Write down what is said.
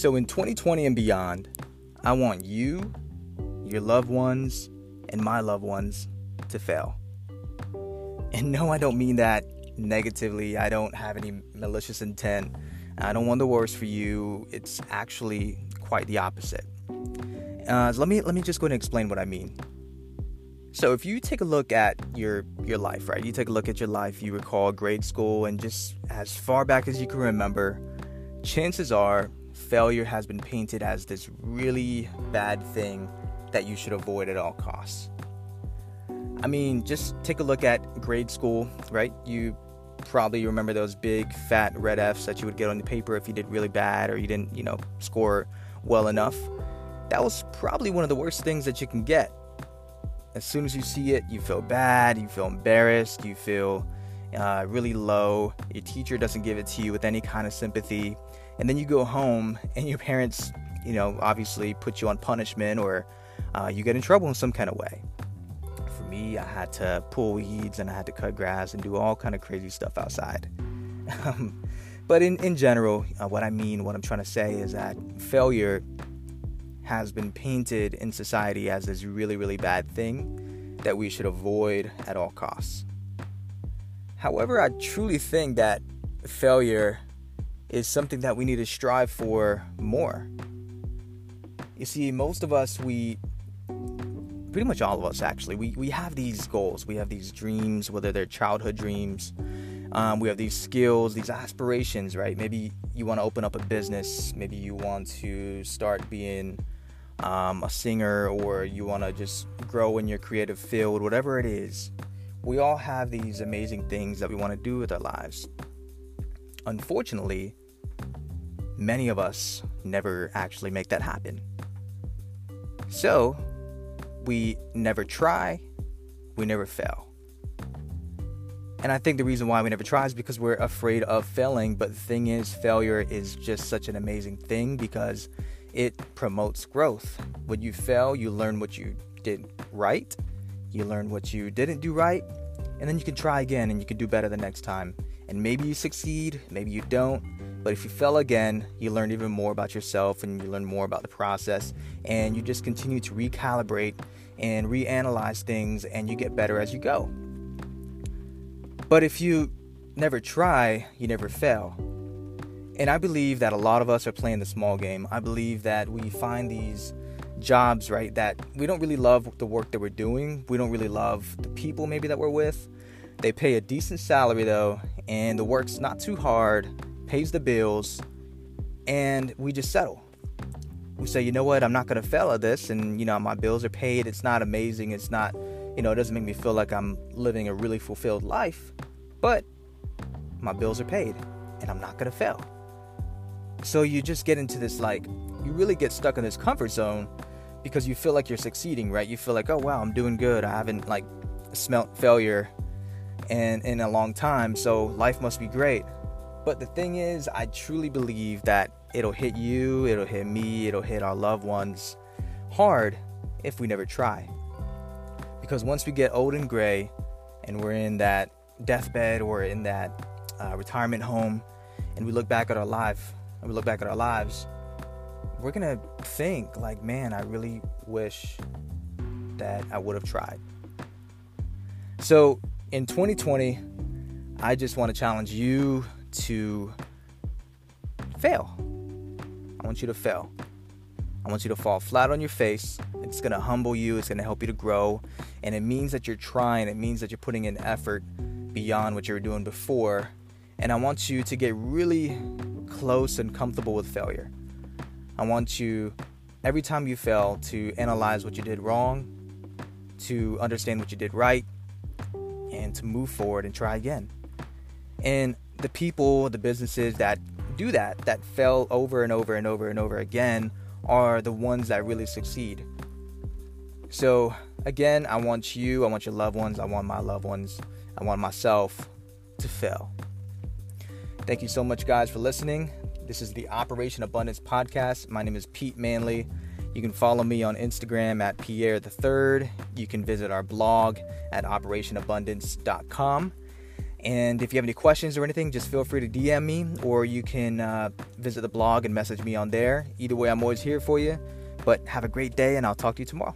So in 2020 and beyond, I want you, your loved ones, and my loved ones to fail. And no, I don't mean that negatively. I don't have any malicious intent. I don't want the worst for you. It's actually quite the opposite. Uh, let me let me just go and explain what I mean. So if you take a look at your your life, right? You take a look at your life, you recall grade school and just as far back as you can remember, chances are failure has been painted as this really bad thing that you should avoid at all costs. I mean, just take a look at grade school, right? You probably remember those big fat red F's that you would get on the paper if you did really bad or you didn't, you know, score well enough. That was probably one of the worst things that you can get as soon as you see it, you feel bad, you feel embarrassed, you feel uh, really low. Your teacher doesn't give it to you with any kind of sympathy. And then you go home and your parents, you know, obviously put you on punishment or uh, you get in trouble in some kind of way. For me, I had to pull weeds and I had to cut grass and do all kind of crazy stuff outside. Um, but in, in general, uh, what I mean, what I'm trying to say is that failure has been painted in society as this really, really bad thing that we should avoid at all costs. However, I truly think that failure is something that we need to strive for more. You see, most of us, we pretty much all of us actually, we, we have these goals, we have these dreams, whether they're childhood dreams, um, we have these skills, these aspirations, right? Maybe you want to open up a business, maybe you want to start being um, a singer or you want to just grow in your creative field, whatever it is, we all have these amazing things that we want to do with our lives. Unfortunately, many of us never actually make that happen. So, we never try, we never fail. And I think the reason why we never try is because we're afraid of failing. But the thing is, failure is just such an amazing thing because it promotes growth. When you fail, you learn what you did right, you learn what you didn't do right, and then you can try again and you can do better the next time. And maybe you succeed, maybe you don't, but if you fail again, you learn even more about yourself and you learn more about the process, and you just continue to recalibrate and reanalyze things and you get better as you go. But if you never try, you never fail. And I believe that a lot of us are playing the small game. I believe that we find these jobs, right, that we don't really love the work that we're doing. We don't really love the people maybe that we're with. They pay a decent salary though, and the work's not too hard, pays the bills, and we just settle. We say, you know what, I'm not gonna fail at this, and you know, my bills are paid, it's not amazing, it's not, you know, it doesn't make me feel like I'm living a really fulfilled life, but my bills are paid, and I'm not gonna fail. So you just get into this like you really get stuck in this comfort zone because you feel like you're succeeding, right? You feel like, "Oh wow, I'm doing good. I haven't like smelt failure in in a long time, so life must be great." But the thing is, I truly believe that it'll hit you, it'll hit me, it'll hit our loved ones hard if we never try. Because once we get old and gray and we're in that deathbed or in that uh, retirement home and we look back at our life, and we look back at our lives, we're gonna think like, man, I really wish that I would have tried. So in 2020, I just want to challenge you to fail. I want you to fail. I want you to fall flat on your face. It's going to humble you, it's going to help you to grow. And it means that you're trying, it means that you're putting in effort beyond what you were doing before. And I want you to get really close and comfortable with failure. I want you, every time you fail, to analyze what you did wrong, to understand what you did right, and to move forward and try again. And the people, the businesses that do that, that fail over and over and over and over again, are the ones that really succeed. So, again, I want you, I want your loved ones, I want my loved ones, I want myself to fail. Thank you so much, guys, for listening. This is the Operation Abundance Podcast. My name is Pete Manley. You can follow me on Instagram at Pierre the Third. You can visit our blog at operationabundance.com. And if you have any questions or anything, just feel free to DM me or you can uh, visit the blog and message me on there. Either way, I'm always here for you. But have a great day, and I'll talk to you tomorrow.